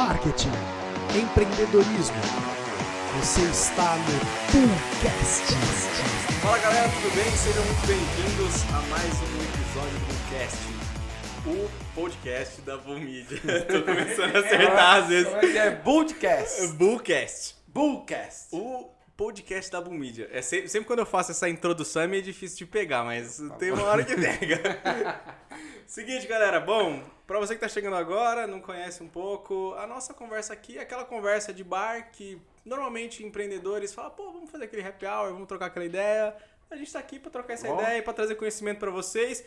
marketing, empreendedorismo. Você está no Poolcast. Fala galera, tudo bem? Sejam muito bem-vindos a mais um episódio do Boomcast, o podcast da Boom Media. Tô começando a acertar às vezes. É que é? Bullcast. Boomcast, Bullcast. o podcast da Boom Media. É sempre, sempre quando eu faço essa introdução é meio difícil de pegar, mas tem uma hora que pega. Seguinte, galera, bom, pra você que tá chegando agora, não conhece um pouco, a nossa conversa aqui é aquela conversa de bar que normalmente empreendedores falam, pô, vamos fazer aquele happy hour, vamos trocar aquela ideia. A gente tá aqui pra trocar essa Bom. ideia e pra trazer conhecimento pra vocês.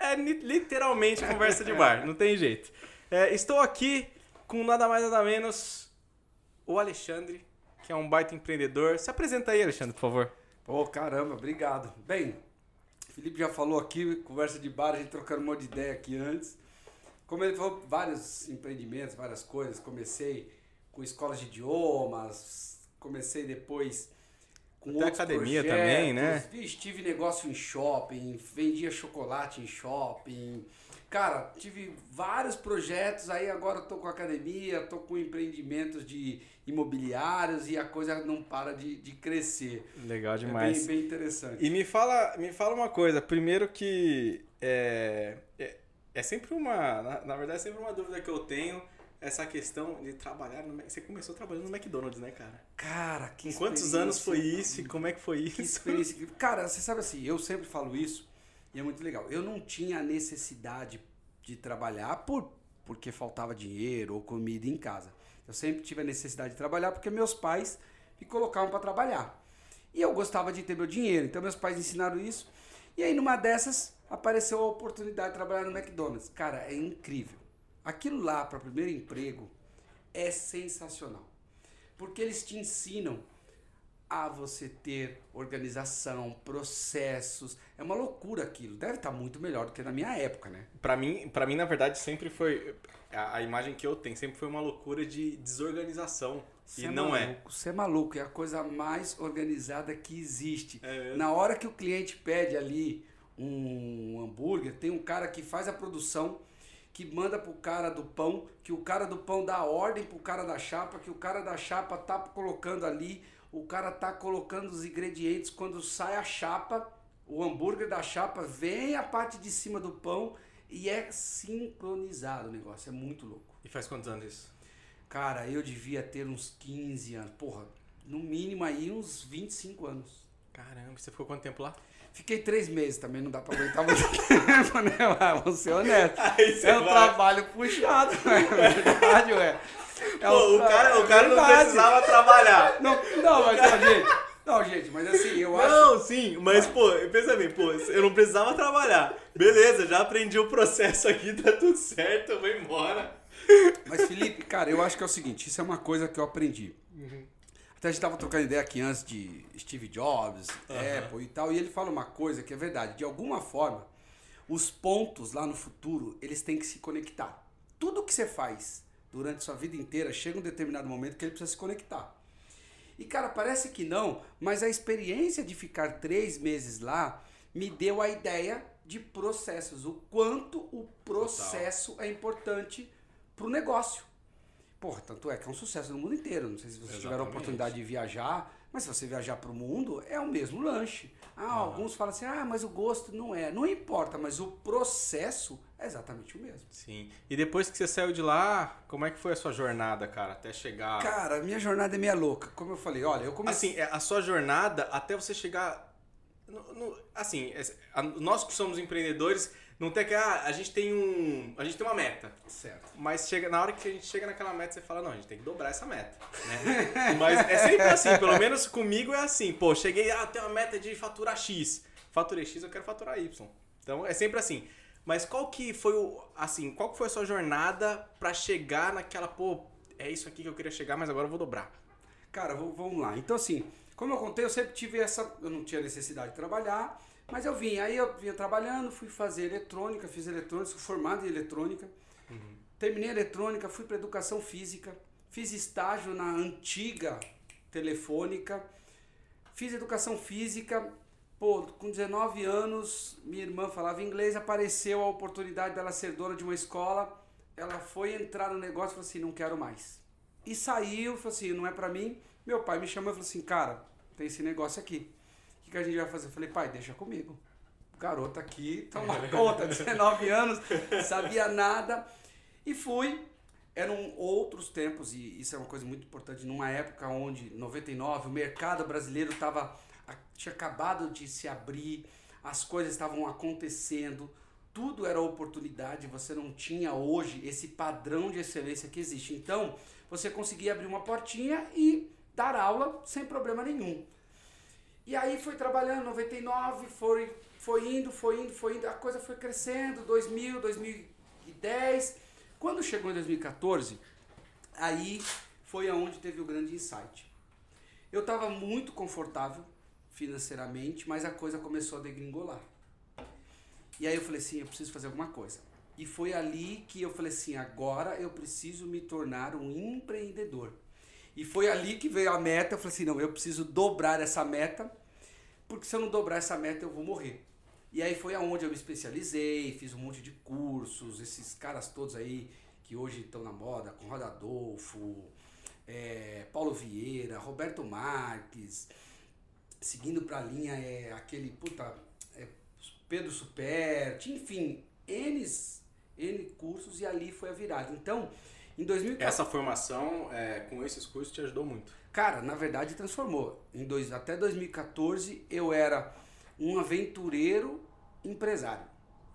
É literalmente conversa de bar, não tem jeito. É, estou aqui com nada mais nada menos o Alexandre, que é um baita empreendedor. Se apresenta aí, Alexandre, por favor. Pô, caramba, obrigado. Bem, Felipe já falou aqui, conversa de bar, a gente trocando um monte de ideia aqui antes. Como ele falou, vários empreendimentos, várias coisas. Comecei com escolas de idiomas, comecei depois com Até outros academia projetos. também, né? Vixe, tive negócio em shopping, vendia chocolate em shopping. Cara, tive vários projetos, aí agora tô com academia, tô com empreendimentos de imobiliários e a coisa não para de, de crescer. Legal É demais. bem, bem interessante. E me fala, me fala uma coisa. Primeiro que é, é, é sempre uma, na, na verdade é sempre uma dúvida que eu tenho essa questão de trabalhar no Você começou trabalhando no McDonald's, né, cara? Cara, que quantos experiência. anos foi isso e como é que foi Que isso? experiência. incrível. Cara, você sabe assim, eu sempre falo isso e é muito legal. Eu não tinha necessidade de trabalhar por porque faltava dinheiro ou comida em casa. Eu sempre tive a necessidade de trabalhar porque meus pais me colocavam para trabalhar. E eu gostava de ter meu dinheiro, então meus pais ensinaram isso. E aí numa dessas apareceu a oportunidade de trabalhar no McDonald's. Cara, é incrível. Aquilo lá para primeiro emprego é sensacional. Porque eles te ensinam a você ter organização, processos. É uma loucura aquilo. Deve estar muito melhor do que na minha época, né? Pra mim, pra mim, na verdade, sempre foi. A, a imagem que eu tenho sempre foi uma loucura de desorganização. Você e não é. maluco, Você é maluco, é a coisa mais organizada que existe. É? Na hora que o cliente pede ali um hambúrguer, tem um cara que faz a produção, que manda pro cara do pão, que o cara do pão dá ordem pro cara da chapa, que o cara da chapa tá colocando ali, o cara tá colocando os ingredientes, quando sai a chapa, o hambúrguer da chapa vem a parte de cima do pão e é sincronizado o negócio, é muito louco. E faz quantos anos isso? Cara, eu devia ter uns 15 anos. Porra, no mínimo aí uns 25 anos. Caramba, você ficou quanto tempo lá? Fiquei três meses também, não dá pra aguentar muito tempo, né? Mas Vamos ser você É um vai. trabalho puxado, né? É verdade, ué. É Pô, um o cara, o cara não precisava trabalhar. Não, não, mas ó, gente. Não, gente, mas assim, eu acho. Não, sim, mas pô, pensa bem, pô, eu não precisava trabalhar. Beleza, já aprendi o processo aqui, tá tudo certo, eu vou embora. Mas, Felipe, cara, eu acho que é o seguinte: isso é uma coisa que eu aprendi. Até a gente tava trocando ideia aqui antes de Steve Jobs, Apple e tal, e ele fala uma coisa que é verdade. De alguma forma, os pontos lá no futuro, eles têm que se conectar. Tudo que você faz durante sua vida inteira, chega um determinado momento que ele precisa se conectar. E, cara, parece que não, mas a experiência de ficar três meses lá me deu a ideia de processos, o quanto o processo é importante pro negócio. Porra, tanto é que é um sucesso no mundo inteiro. Não sei se vocês tiveram a oportunidade de viajar, mas se você viajar pro mundo, é o mesmo lanche. Ah, alguns falam assim, ah, mas o gosto não é. Não importa, mas o processo é exatamente o mesmo. Sim. E depois que você saiu de lá, como é que foi a sua jornada, cara, até chegar. Cara, minha jornada é meia louca. Como eu falei, olha, eu comecei. Assim, é, a sua jornada até você chegar. no- no- assim, é- nós que somos empreendedores, não tem que. Ah, a gente tem um. A gente tem uma meta. Certo. Mas chega, na hora que a gente chega naquela meta, você fala, não, a gente tem que dobrar essa meta. Né? Mas é sempre assim, pelo menos comigo é assim. Pô, cheguei, ah, tem uma meta de faturar X. Faturei X, eu quero faturar Y. Então é sempre assim. Mas qual que foi o. Assim, qual que foi a sua jornada pra chegar naquela, pô, é isso aqui que eu queria chegar, mas agora eu vou dobrar. Cara, vamos lá. Então, assim, como eu contei, eu sempre tive essa. Eu não tinha necessidade de trabalhar, mas eu vim. Aí eu vinha trabalhando, fui fazer eletrônica, fiz eletrônica, sou formado em eletrônica. Terminei eletrônica, fui para educação física, fiz estágio na antiga telefônica, fiz educação física. Pô, com 19 anos, minha irmã falava inglês, apareceu a oportunidade dela ser dona de uma escola. ela foi entrar no negócio e falou assim, não quero mais. E saiu, falou assim, não é pra mim. Meu pai me chamou e falou assim, cara, tem esse negócio aqui. O que, a gente vai fazer? Eu falei, pai, deixa comigo. Garota aqui, toma conta, 19 anos, sabia nada. E fui. Eram outros tempos, e isso é uma coisa muito importante, numa época onde, 99, o mercado brasileiro tava, tinha acabado de se abrir, as coisas estavam acontecendo, tudo era oportunidade, você não tinha hoje esse padrão de excelência que existe. Então, você conseguia abrir uma portinha e dar aula sem problema nenhum. E aí foi trabalhando, 99, foi, foi indo, foi indo, foi indo, a coisa foi crescendo, 2000, 2010. Quando chegou em 2014, aí foi aonde teve o grande insight. Eu estava muito confortável financeiramente, mas a coisa começou a degringolar. E aí eu falei assim, eu preciso fazer alguma coisa. E foi ali que eu falei assim, agora eu preciso me tornar um empreendedor. E foi ali que veio a meta, eu falei assim, não, eu preciso dobrar essa meta, porque se eu não dobrar essa meta eu vou morrer. E aí foi aonde eu me especializei, fiz um monte de cursos, esses caras todos aí que hoje estão na moda, Conrado Adolfo, é, Paulo Vieira, Roberto Marques, seguindo pra linha é aquele, puta, é, Pedro Superti, enfim, N, N cursos e ali foi a virada. Então, em 2014... Essa formação é, com esses cursos te ajudou muito? Cara, na verdade transformou. Em dois, até 2014 eu era um aventureiro empresário.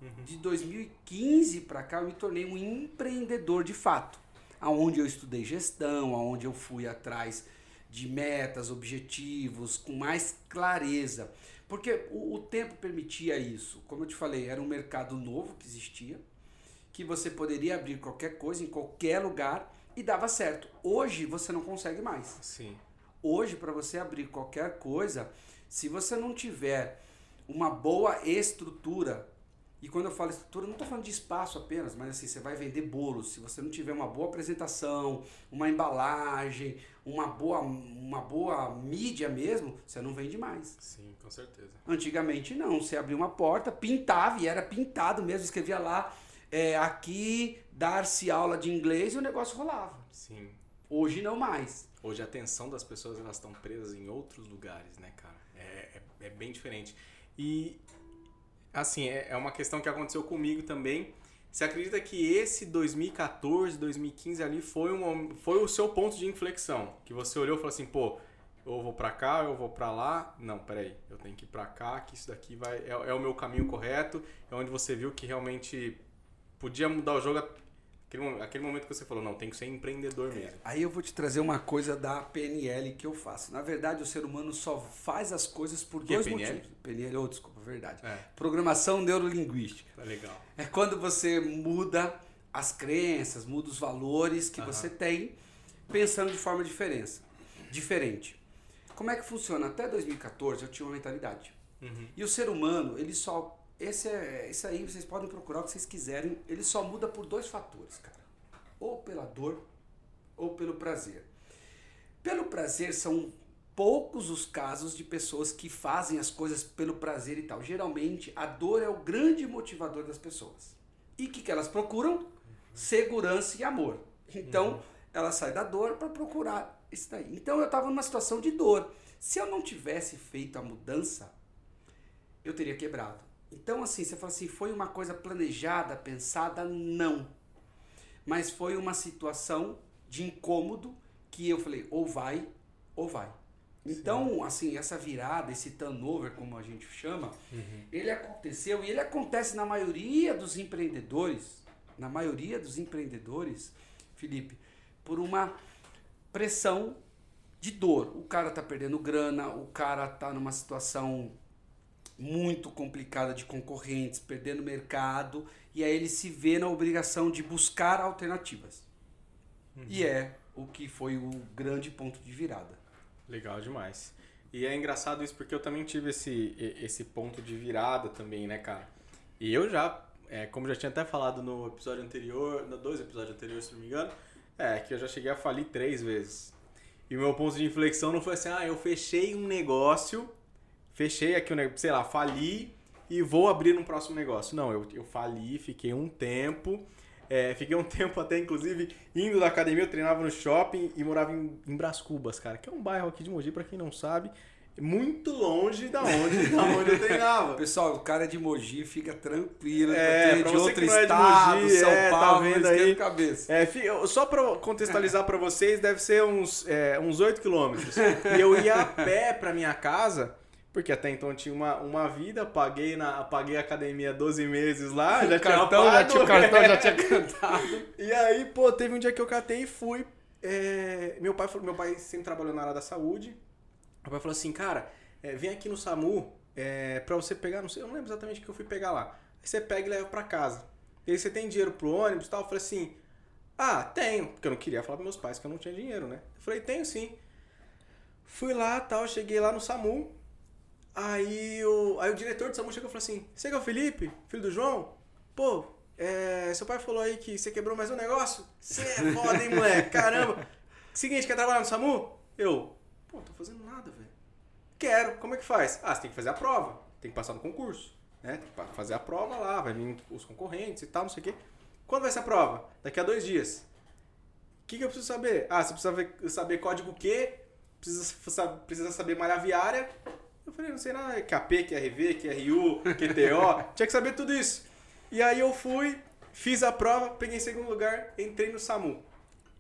Uhum. De 2015 para cá eu me tornei um empreendedor de fato. Aonde eu estudei gestão, aonde eu fui atrás de metas, objetivos, com mais clareza. Porque o, o, tempo permitia isso. Como eu te falei, era um mercado novo que existia, que você poderia abrir qualquer coisa em qualquer lugar e dava certo. Hoje você não consegue mais. Sim. Hoje, para você abrir qualquer coisa, se você não tiver uma boa estrutura e quando eu falo estrutura, não estou falando de espaço apenas, mas assim, você vai vender bolos. Se você não tiver uma boa apresentação, uma embalagem, uma boa, uma boa mídia mesmo, você não vende mais. Sim, com certeza. Antigamente não, você abria uma porta, pintava e era pintado mesmo, escrevia lá, é, aqui dar-se aula de inglês e o negócio rolava. Sim. Hoje não mais. Hoje a atenção das pessoas elas estão presas em outros lugares, né, cara? É, é, é bem diferente. E assim, é, é uma questão que aconteceu comigo também. Você acredita que esse 2014, 2015 ali foi, um, foi o seu ponto de inflexão? Que você olhou e falou assim, pô, eu vou para cá, eu vou para lá. Não, peraí, eu tenho que ir para cá, que isso daqui vai é, é, o meu caminho correto. É onde você viu que realmente podia mudar o jogo Aquele, aquele momento que você falou, não, tem que ser empreendedor mesmo. É, aí eu vou te trazer uma coisa da PNL que eu faço. Na verdade, o ser humano só faz as coisas por que dois é PNL? motivos. PNL, oh, desculpa, verdade. É. Programação neurolinguística. Tá legal. É quando você muda as crenças, muda os valores que você tem, pensando de forma diferente. diferente. Como é que funciona? Até 2014 eu tinha uma mentalidade. Uhum. E o ser humano, ele só esse é, esse aí vocês podem procurar o que vocês quiserem. Ele só muda por dois fatores, cara. Ou pela dor ou pelo prazer. Pelo prazer são poucos os casos de pessoas que fazem as coisas pelo prazer e tal. Geralmente a dor é o grande motivador das pessoas. E o que, que elas procuram? Segurança e amor. Então uhum. ela sai da dor para procurar isso daí. Então eu estava numa situação de dor. Se eu não tivesse feito a mudança, eu teria quebrado. Então, assim, você fala assim, foi uma coisa planejada, pensada? Não. Mas foi uma situação de incômodo que eu falei, ou vai, ou vai. Então, Sim. assim, essa virada, esse turnover, como a gente chama, uhum. ele aconteceu e ele acontece na maioria dos empreendedores, na maioria dos empreendedores, Felipe, por uma pressão de dor. O cara tá perdendo grana, o cara tá numa situação muito complicada de concorrentes, perdendo mercado, e aí ele se vê na obrigação de buscar alternativas. Uhum. E é o que foi o grande ponto de virada. Legal demais. E é engraçado isso porque eu também tive esse, esse ponto de virada também, né, cara? E eu já, é, como já tinha até falado no episódio anterior, no dois episódios anteriores, se não me engano, é que eu já cheguei a falir três vezes. E o meu ponto de inflexão não foi assim, ah, eu fechei um negócio fechei aqui o negócio, sei lá, fali e vou abrir um próximo negócio. Não, eu, eu fali, fiquei um tempo, É, fiquei um tempo até, inclusive, indo da academia, eu treinava no shopping e morava em, em Brás Cubas, cara, que é um bairro aqui de Mogi, pra quem não sabe, muito longe da onde, da onde eu treinava. Pessoal, o cara de Mogi fica tranquilo, É, pra de você outro que não é de estado, Mogi, São é, tá Paulo, vendo esquenta aí? cabeça. É, só pra contextualizar pra vocês, deve ser uns, é, uns 8 quilômetros. E eu ia a pé pra minha casa, porque até então eu tinha uma, uma vida, paguei, na, paguei a academia 12 meses lá, já cartão, tinha já pago. tinha o cartão, já tinha cantado. E aí, pô, teve um dia que eu catei e fui. é, meu, pai falou, meu pai sempre trabalhou na área da saúde. Meu pai falou assim, cara, é, vem aqui no SAMU é, pra você pegar, não sei, eu não lembro exatamente o que eu fui pegar lá. Aí você pega e leva pra casa. E aí você tem dinheiro pro ônibus e tal? Eu falei assim, ah, tenho. Porque eu não queria falar pros meus pais que eu não tinha dinheiro, né? Eu falei, tenho sim. Fui lá tal, cheguei lá no SAMU. Aí o, aí o diretor do SAMU chegou e falou assim: Você que é o Felipe, filho do João? Pô, é, seu pai falou aí que você quebrou mais um negócio? Você é foda, hein, moleque? Caramba! Seguinte, quer trabalhar no SAMU? Eu, pô, tô fazendo nada, velho. Quero, como é que faz? Ah, você tem que fazer a prova, tem que passar no concurso, né? Tem que fazer a prova lá, vai vir os concorrentes e tal, não sei o quê. Quando vai ser a prova? Daqui a dois dias. O que, que eu preciso saber? Ah, você precisa saber código Q, precisa, sa- precisa saber malha viária. Eu falei, não sei nada, KP, QRV, QRU, QTO, tinha que saber tudo isso. E aí eu fui, fiz a prova, peguei em segundo lugar, entrei no SAMU.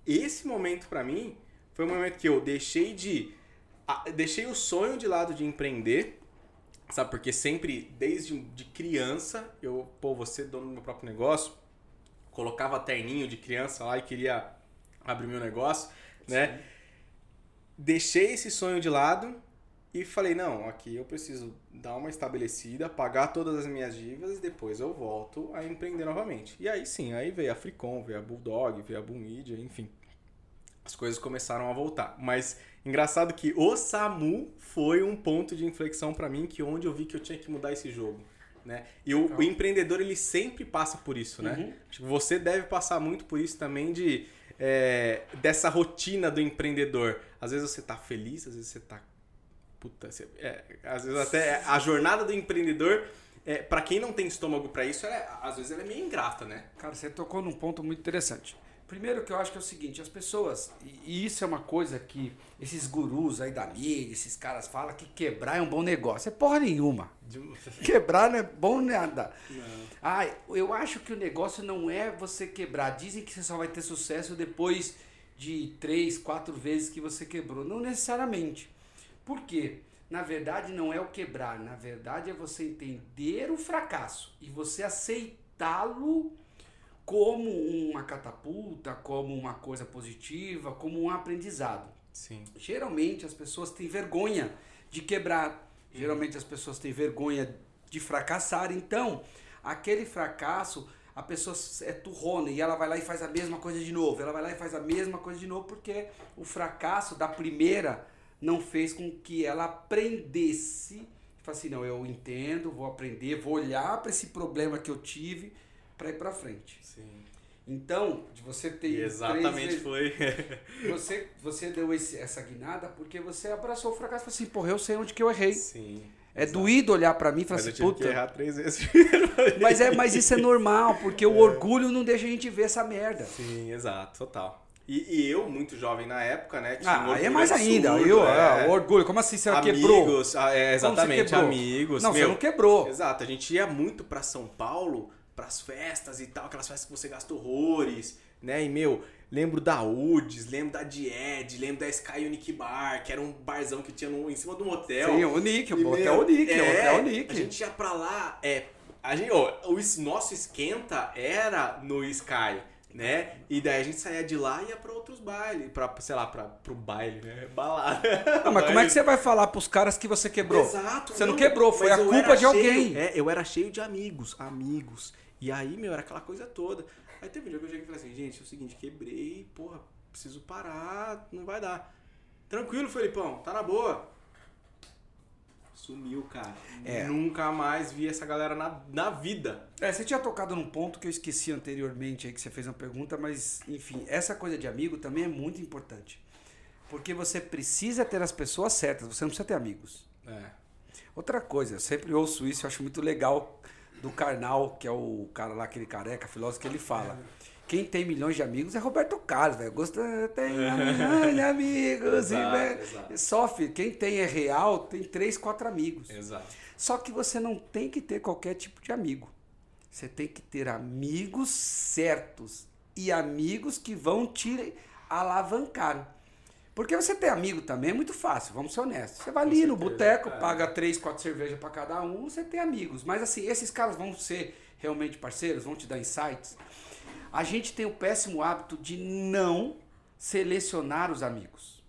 Esse momento pra mim foi o momento que eu deixei de deixei o sonho de lado de empreender, sabe? Porque sempre desde de criança eu, pô, ser dono do meu próprio negócio, colocava terninho de criança lá e queria abrir meu negócio, né? Deixei esse sonho de lado e falei, não, aqui eu preciso dar uma estabelecida, pagar todas as minhas dívidas e depois eu volto a empreender novamente. E aí sim, aí veio a Fricom, veio a Bulldog, veio a Media, enfim. As coisas começaram a voltar. Mas engraçado que o SAMU foi um ponto de inflexão pra mim, que onde eu vi que eu tinha que mudar esse jogo. Né? E o, o empreendedor, ele sempre passa por isso, né? Uhum. Acho que você deve passar muito por isso também de é, dessa rotina do empreendedor. Às vezes você tá feliz, às vezes você tá. Puta, é, às vezes até a jornada do empreendedor, é, para quem não tem estômago pra isso, ela é- às vezes ela é meio ingrata, né? Cara, você tocou num ponto muito interessante. Primeiro que eu acho que é o seguinte, as pessoas, e e isso é uma coisa que esses gurus aí da mídia, esses caras falam que quebrar é um bom negócio. É porra nenhuma. Quebrar não é bom nada. Ah, eu acho que o negócio não é você quebrar. Dizem que você só vai ter sucesso depois de três, quatro vezes que você quebrou. Não necessariamente. Por quê? Na verdade, não é o quebrar. Na verdade, é você entender o fracasso e você aceitá-lo como uma catapulta, como uma coisa positiva, como um aprendizado. Sim. Geralmente as pessoas têm vergonha de quebrar. Geralmente as pessoas têm vergonha de fracassar. Então, aquele fracasso, a pessoa é turrona e ela vai lá e faz a mesma coisa de novo. Ela vai lá e faz a mesma coisa de novo porque o fracasso da primeira não fez com que ela aprendesse. Fala assim, não, eu entendo, vou aprender, vou olhar para esse problema que eu tive para ir para frente. Sim. Então, de você ter E exatamente três foi. você, você deu esse- essa guinada porque você abraçou o fracasso e falou assim, porra, eu sei onde que eu errei. Sim. É doído olhar pra mim e falar Mas eu assim, que puta. errar três vezes. Mas, é, mas isso é normal, porque o orgulho não deixa a gente ver essa merda. Sim, exato, total. E, e eu, muito jovem na época, né? tinha um Ah, aí é mais ainda. absurdo, Eu, é. é, orgulho. Como assim você amigos, quebrou? ah, é, exatamente, quebrou? amigos. Não, você meu, não quebrou. Exato, a gente ia muito pra São Paulo, pras festas e tal, aquelas festas que você gasta horrores, né? E, meu, lembro da UDS, lembro da Died, lembro da Sky Unique Bar, que era um barzão que tinha no, em cima de um hotel. Sim, o Nick, o Hotel Nick, o é, Hotel Nick. A gente ia pra lá, é. A gente, ó, o nosso esquenta era no Sky, né? E daí a gente saía de lá e ia pra outros bailes, pra, sei lá, pra, pro baile, né? Balada. Não, mas como é que você vai falar pros caras que você quebrou? Exato. Você não quebrou, foi a culpa de alguém. cheio- é, eu era cheio de amigos, amigos. E aí, meu, era aquela coisa toda. Aí teve um dia que eu cheguei e falei assim, gente, é o seguinte, quebrei, porra, preciso parar, não vai dar. Tranquilo, Felipão, tá na boa. Sumiu, cara. É. Nunca mais vi essa galera na, na vida. É, você tinha tocado num ponto que eu esqueci anteriormente aí que você fez uma pergunta, mas enfim, essa coisa de amigo também é muito importante. Porque você precisa ter as pessoas certas, você não precisa ter amigos. É. Outra coisa, eu sempre ouço isso, eu acho muito legal do Karnal, que é o cara lá, aquele careca, filósofo, que ele fala. Quem tem milhões de amigos é Roberto Carlos, velho. Gosto, tenho milhões de amigos. Exato, e, velho, exato. Sofre. Quem tem é real, tem três, quatro amigos. Exato. Só que você não tem que ter qualquer tipo de amigo. Você tem que ter amigos certos e amigos que vão te alavancar. Porque você ter amigo também é muito fácil, vamos ser honestos. Você vai ali no certeza, boteco, é. paga três, quatro cervejas para cada um, você tem amigos. Mas assim, esses caras vão ser realmente parceiros, vão te dar insights. A gente tem o péssimo hábito de não selecionar os amigos.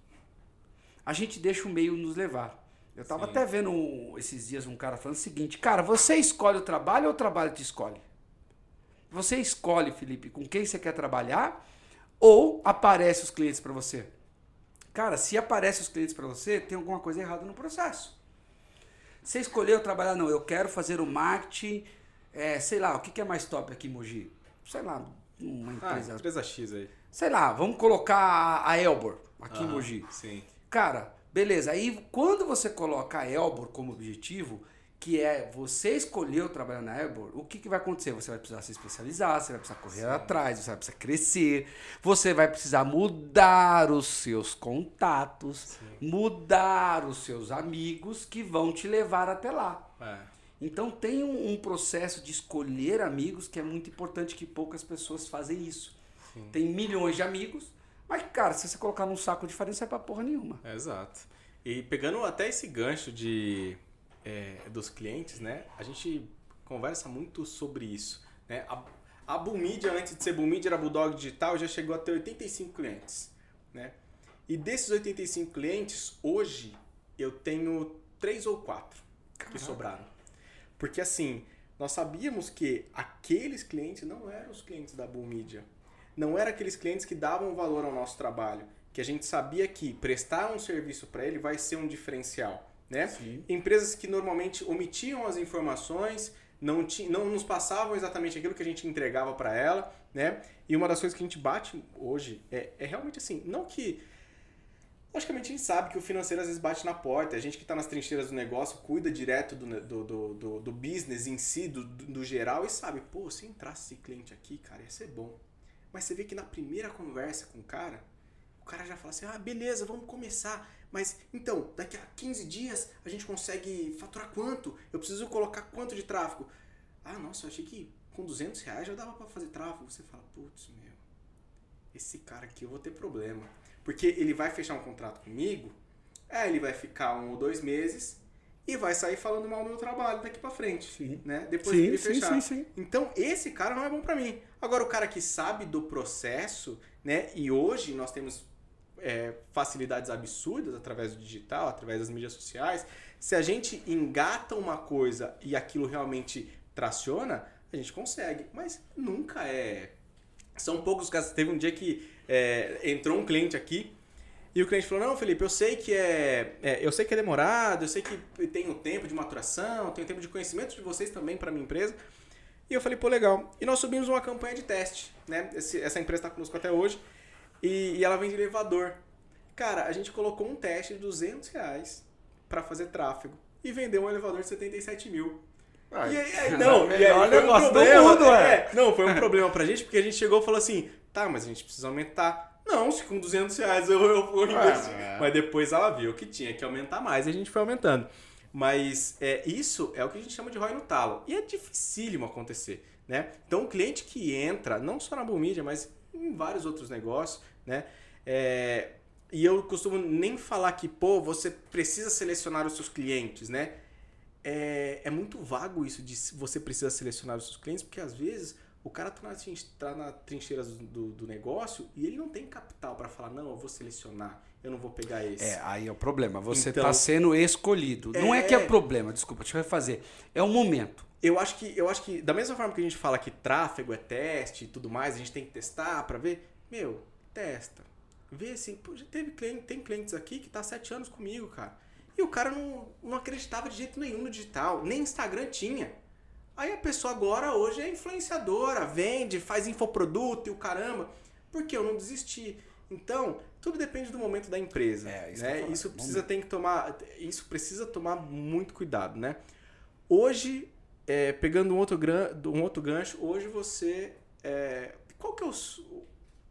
A gente deixa o meio nos levar. Eu tava Sim. até vendo um- esses dias um cara falando o seguinte, cara, você escolhe o trabalho ou o trabalho te escolhe? Você escolhe, Felipe, com quem você quer trabalhar ou aparece os clientes para você? Cara, se aparece os clientes para você, tem alguma coisa errada no processo. Você escolheu trabalhar, não, eu quero fazer o marketing, é, sei lá, o que, que é mais top aqui Mogi? Sei lá, uma Ah, empresa. empresa X aí. Sei lá, vamos colocar a- Elbor aqui em Aham, Mogi. Sim. Cara, beleza. Aí quando você coloca a Elbor como objetivo, que é você escolheu trabalhar na Elbor, o que, que vai acontecer? Você vai precisar se especializar, você vai precisar correr atrás, você vai precisar crescer, você vai precisar mudar os seus contatos, mudar os seus amigos que vão te levar até lá. É. Então tem um, um processo de escolher amigos que é muito importante que poucas pessoas fazem isso. Tem milhões de amigos, mas cara, se você colocar num saco de farinha, não sai pra porra nenhuma. Exato. E pegando até esse gancho de, é, dos clientes, né? A gente conversa muito sobre isso. Né? A, a Bulmedia, antes de ser Bulmedia, era Bulldog Digital, já chegou a ter 85 clientes. Né? E desses 85 clientes, hoje eu tenho três ou quatro que sobraram. Porque assim, nós sabíamos que aqueles clientes não eram os clientes da Bulmedia. Não eram aqueles clientes que davam valor ao nosso trabalho. Que a gente sabia que prestar um serviço para ele vai ser um diferencial. Né? Sim. Empresas que normalmente omitiam as informações, não, ti, não nos passavam exatamente aquilo que a gente entregava para ela. Né? E uma das coisas que a gente bate hoje é, é realmente assim, não que Logicamente a gente sabe que o financeiro às vezes bate na porta, a gente que está nas trincheiras do negócio cuida direto do, do, do, do, do business em si, do, do, do geral, e sabe, pô, se entrasse esse cliente aqui, cara, ia ser bom. Mas você vê que na primeira conversa com o cara, o cara já fala assim, ah, beleza, vamos começar. Mas então, daqui a 15 dias a gente consegue faturar quanto? Eu preciso colocar quanto de tráfego? Ah, nossa, eu achei que com 200 reais já dava para fazer tráfego. Você fala, putz, meu, esse cara aqui eu vou ter problema. Porque ele vai fechar um contrato comigo, aí ele vai ficar um ou dois meses e vai sair falando mal do meu trabalho daqui pra frente. Sim. Né? Depois Sim, que ele sim, fechar. sim, sim. Então, esse cara não é bom pra mim. Agora, o cara que sabe do processo, né? E hoje nós temos é, facilidades absurdas através do digital, através das mídias sociais. Se a gente engata uma coisa e aquilo realmente traciona, a gente consegue. Mas nunca é. São poucos casos. Teve um dia que é, entrou um cliente aqui e o cliente falou: Não, Felipe, eu sei que é, é, eu sei que é demorado, eu sei que tem o tempo de maturação, tem o tempo de conhecimento de vocês também para minha empresa. E eu falei: Pô, legal. E nós subimos uma campanha de teste, né? Esse- essa empresa está conosco até hoje e, e ela vende elevador. Cara, a gente colocou um teste de 200 reais para fazer tráfego e vendeu um elevador de 77 mil. E aí, não, e aí melhor foi um problema, mundo, é, Não, foi um problema pra gente, porque a gente chegou e falou assim, tá, mas a gente precisa aumentar. Não, se com 200 reais eu, eu vou investir. é. Mas depois ela viu que tinha que aumentar mais e a gente foi aumentando. Mas é, isso é o que a gente chama de ROI no talo. E é dificílimo acontecer, né? Então, o cliente que entra, não só na Bull Media, mas em vários outros negócios, né? É, e eu costumo nem falar que, pô, você precisa selecionar os seus clientes, né? é, é muito vago isso de se você precisa selecionar os seus clientes, porque às vezes o cara tá na, tá trincheira do, do negócio e ele não tem capital para falar, não, eu vou selecionar, eu não vou pegar esse. É, aí é o problema. Você Então- está sendo escolhido. Não é que é É. problema, desculpa, deixa eu refazer. É o momento. Eu acho que eu acho que da mesma forma que a gente fala que tráfego é teste e tudo mais, a gente tem que testar para ver, meu, testa. Vê assim, pô, já teve cliente, tem clientes aqui que tá há sete anos comigo, cara. E o cara não, não acreditava de jeito nenhum no digital, nem Instagram tinha. Aí a pessoa agora hoje é influenciadora, vende, faz infoproduto e o caramba. Porque eu não desisti. Então, tudo depende do momento da empresa. É, isso eu né? Isso precisa tem que tomar, isso precisa tomar muito cuidado, né? Hoje, é, pegando um outro, um outro gancho, hoje você é, qual que é o,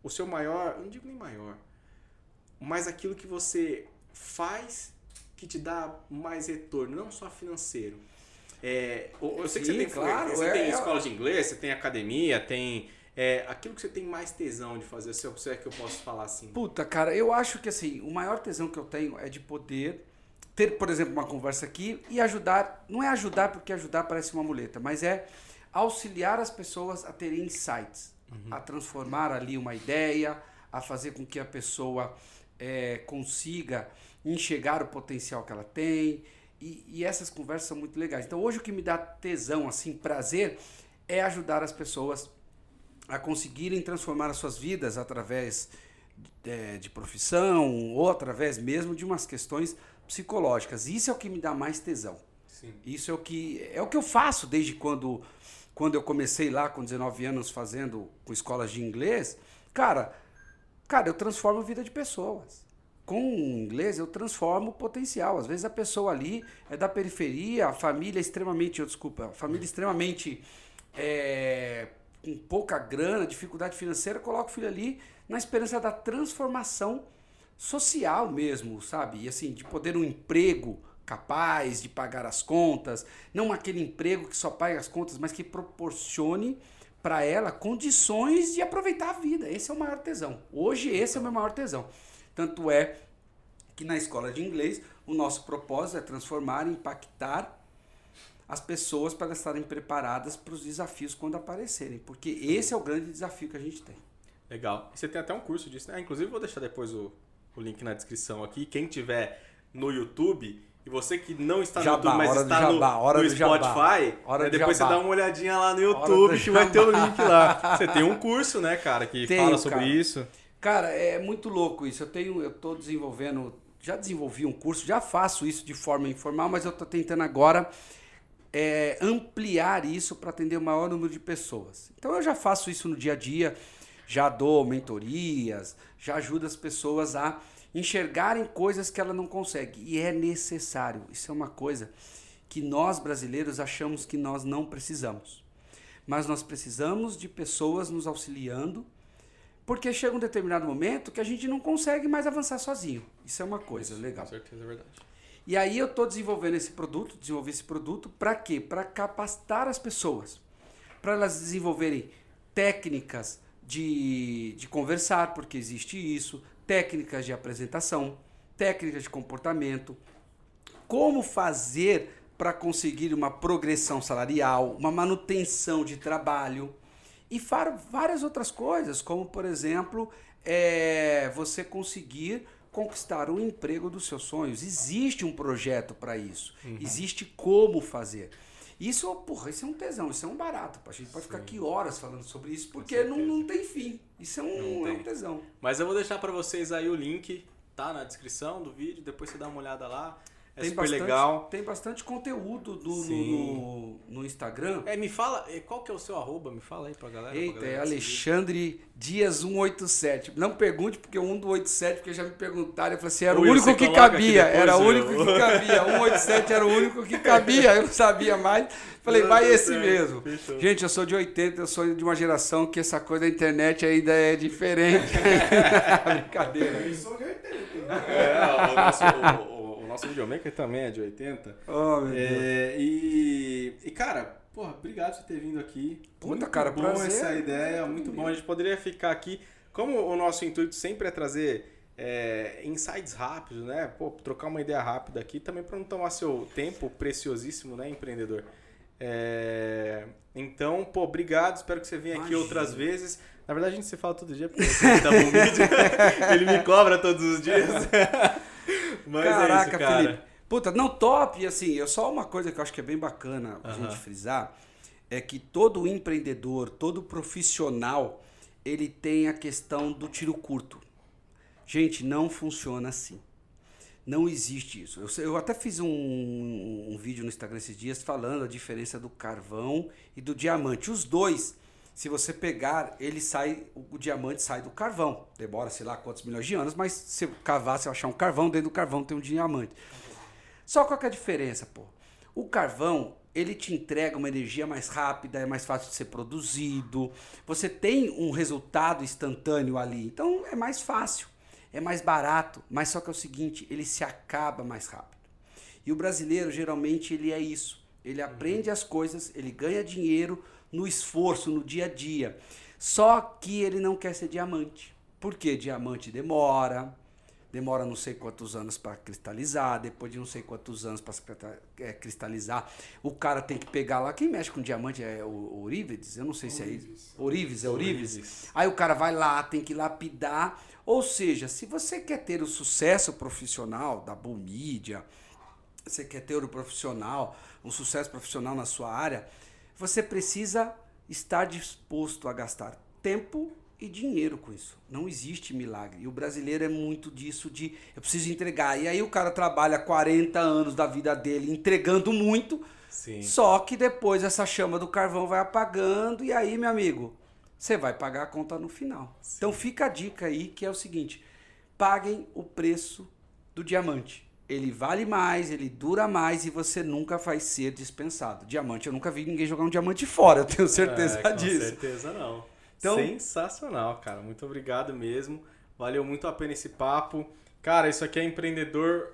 o seu maior, não digo nem maior, mas aquilo que você faz que te dá mais retorno, não só financeiro. É, eu sei que Sim, você tem, claro, você é- tem é- escola de inglês, você tem academia, tem é, aquilo que você tem mais tesão de fazer, se é que eu posso falar assim. Puta, cara, eu acho que assim, o maior tesão que eu tenho é de poder ter, por exemplo, uma conversa aqui e ajudar. Não é ajudar porque ajudar parece uma muleta, mas é auxiliar as pessoas a terem insights, a transformar ali uma ideia, a fazer com que a pessoa eh, consiga enxergar o potencial que ela tem. E, e essas conversas são muito legais. Então, hoje o que me dá tesão, assim, prazer, é ajudar as pessoas a conseguirem transformar as suas vidas através é, de profissão ou através mesmo de umas questões psicológicas. Isso é o que me dá mais tesão. Sim. Isso é o que é o que eu faço desde quando quando eu comecei lá com 19 anos fazendo com escolas de inglês. Cara, cara, eu transformo a vida de pessoas. Com o inglês eu transformo o potencial. Às vezes a pessoa ali é da periferia, a família é extremamente, eu, desculpa, a família extremamente é, com pouca grana, dificuldade financeira, coloca o filho ali na esperança da transformação social mesmo, sabe? E assim, de poder um emprego capaz de pagar as contas, não aquele emprego que só paga as contas, mas que proporcione para ela condições de aproveitar a vida. Esse é o maior tesão. Hoje esse é o meu maior tesão. Tanto é que na escola de inglês o nosso propósito é transformar, impactar as pessoas para elas estarem preparadas para os desafios quando aparecerem, porque esse é o grande desafio que a gente tem. Legal. E você tem até um curso disso, né? Inclusive, vou deixar depois o, o link na descrição aqui. Quem tiver no YouTube e você que não está no Jabá, YouTube, mas está jabá, no, no. Spotify, Hora né, depois jabá. você dá uma olhadinha lá no YouTube que vai ter o link lá. Você tem um curso, né, cara, que Tenho, fala sobre cara. isso. Cara, é muito louco isso. Eu tenho, eu tô desenvolvendo, já desenvolvi um curso, já faço isso de forma informal, mas eu tô tentando agora é, ampliar isso para atender o maior número de pessoas. Então eu já faço isso no dia a dia, já dou mentorias, já ajudo as pessoas a enxergarem coisas que ela não consegue. E é necessário. Isso é uma coisa que nós brasileiros achamos que nós não precisamos. Mas nós precisamos de pessoas nos auxiliando porque chega um determinado momento que a gente não consegue mais avançar sozinho. Isso é uma coisa legal. Com certeza, é verdade. E aí eu estou desenvolvendo esse produto, desenvolvi esse produto para quê? Para capacitar as pessoas, para elas desenvolverem técnicas de, de conversar, porque existe isso, técnicas de apresentação, técnicas de comportamento, como fazer para conseguir uma progressão salarial, uma manutenção de trabalho e várias outras coisas, como por exemplo, é, você conseguir conquistar o emprego dos seus sonhos. Existe um projeto para isso, existe como fazer. Isso, porra, isso é um tesão, isso é um barato. A gente pode ficar aqui horas falando sobre isso, porque não, não tem fim. Isso é um, é um tesão. Mas eu vou deixar pra vocês aí o link, tá? Na descrição do vídeo, depois você dá uma olhada lá. É tem super bastante, legal. Tem bastante conteúdo do- no, no, no Instagram. É, me fala, é, qual que é o seu arroba? Me fala aí pra galera. pra Eita, é galera seguir. Alexandre Dias 187. Não pergunte porque o 187, porque já me perguntaram. Eu falei assim, era o Will, único que cabia. Era o único que cabia. 187 era o único que cabia. Eu não sabia mais. Falei, Não, vai esse mesmo. fechou. Gente, eu sou de 80, eu sou de uma geração que essa coisa da internet ainda é diferente. Brincadeira. Eu sou de 80. É, o nosso, o, o- o nosso videomaker também é de 80. Oh, meu Deus. É, e, e, cara, porra, obrigado por ter vindo aqui. Puta, muito cara, bom prazer. essa ideia, muito bom. A gente poderia ficar aqui. Como o nosso intuito sempre é trazer é, insights rápidos, né? Pô, trocar uma ideia rápida aqui, também para não tomar seu tempo preciosíssimo, né, empreendedor? É, então, pô, obrigado. Espero que você venha aqui outras vezes. Na verdade, a gente se fala todo dia, porque eu da Mídia. ele me cobra todos os dias. Mas é Caraca, isso, cara. Felipe. Puta, não top. E assim, eu só uma coisa que eu acho que é bem bacana a Aham. gente frisar é que todo empreendedor, todo profissional, ele tem a questão do tiro curto. Gente, não funciona assim. Não existe isso. Eu, eu até fiz um, um vídeo no Instagram esses dias falando a diferença do carvão e do diamante. Os dois, se você pegar, ele sai, o, diamante sai do carvão. Demora, sei lá, quantos milhões de anos, mas se cavar, se achar um carvão, dentro do carvão tem um diamante. Só qual que é a diferença, pô? O carvão, ele te entrega uma energia mais rápida, é mais fácil de ser produzido, você tem um resultado instantâneo ali, então é mais fácil, é mais barato, mas só que é o seguinte, ele se acaba mais rápido. E o brasileiro geralmente ele é isso, ele aprende as coisas, ele ganha dinheiro no esforço, no dia a dia, só que ele não quer ser diamante. Por quê? Diamante demora, demora não sei quantos anos para cristalizar, depois de não sei quantos anos para é, cristalizar, o cara tem que pegar lá, quem mexe com diamante é o Ourives, eu não sei se é isso. Ourives, é Ourives. Aí o cara vai lá, tem que lapidar, ou seja, se você quer ter o sucesso profissional da Bull Media, você quer ter o profissional, um sucesso profissional na sua área, você precisa estar disposto a gastar tempo e dinheiro com isso. Não existe milagre. E o brasileiro é muito disso de eu preciso entregar. E aí o cara trabalha 40 anos da vida dele entregando muito. Sim. Só que depois essa chama do carvão vai apagando e aí, meu amigo, você vai pagar a conta no final. Sim. Então fica a dica aí que é o seguinte: paguem o preço do diamante. Ele vale mais, ele dura mais e você nunca vai ser dispensado. Diamante, eu nunca vi ninguém jogar um diamante fora, eu tenho certeza é, disso. Com certeza não. Então, Sensacional, cara. Muito obrigado mesmo. Valeu muito a pena esse papo. Cara, isso aqui é empreendedor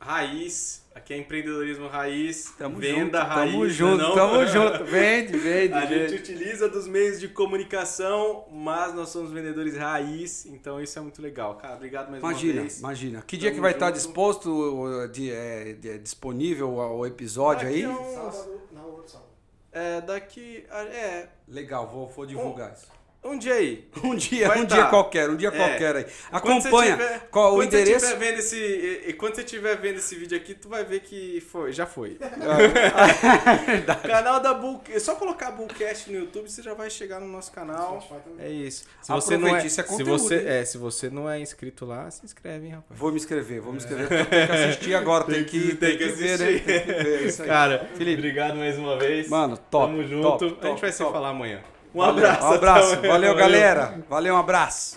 raiz. Aqui é empreendedorismo raiz. Tamo venda junto, raiz. Tamo junto, não? tamo junto. Vende, vende. A vende. gente utiliza dos meios de comunicação, mas nós somos vendedores raiz, então isso é muito legal. Cara, obrigado mais imagina, uma vez. Imagina, Que dia Tamo que vai estar junto. disposto, de, é, de- disponível o episódio Daqui aí? a um- Sábado, na outra sábado. É, daqui. É. Legal, vou, vou divulgar isso. Um dia aí. Um dia, Vai um tá. dia qualquer, um dia É. qualquer aí. Acompanha tiver- qual o endereço. Você tiver vendo esse, e, e quando você estiver vendo esse vídeo aqui, tu vai ver que foi, já foi. Verdade. canal da Bull, é só colocar Bullcast no YouTube, você já vai chegar no nosso canal. É isso. Se você não é, é se você hein? é, se você não é inscrito lá, se inscreve, hein, rapaz. Vou me inscrever, vou me inscrever, porque eu tenho que assistir agora, tem, que, tem que, ver, né? assistir. Tem que ver, é isso aí. Cara, Felipe. obrigado mais uma vez. Mano, top. Tamo junto. top, a gente vai se top. falar amanhã. Um abraço. Um abraço. Valeu, galera. Valeu, um abraço.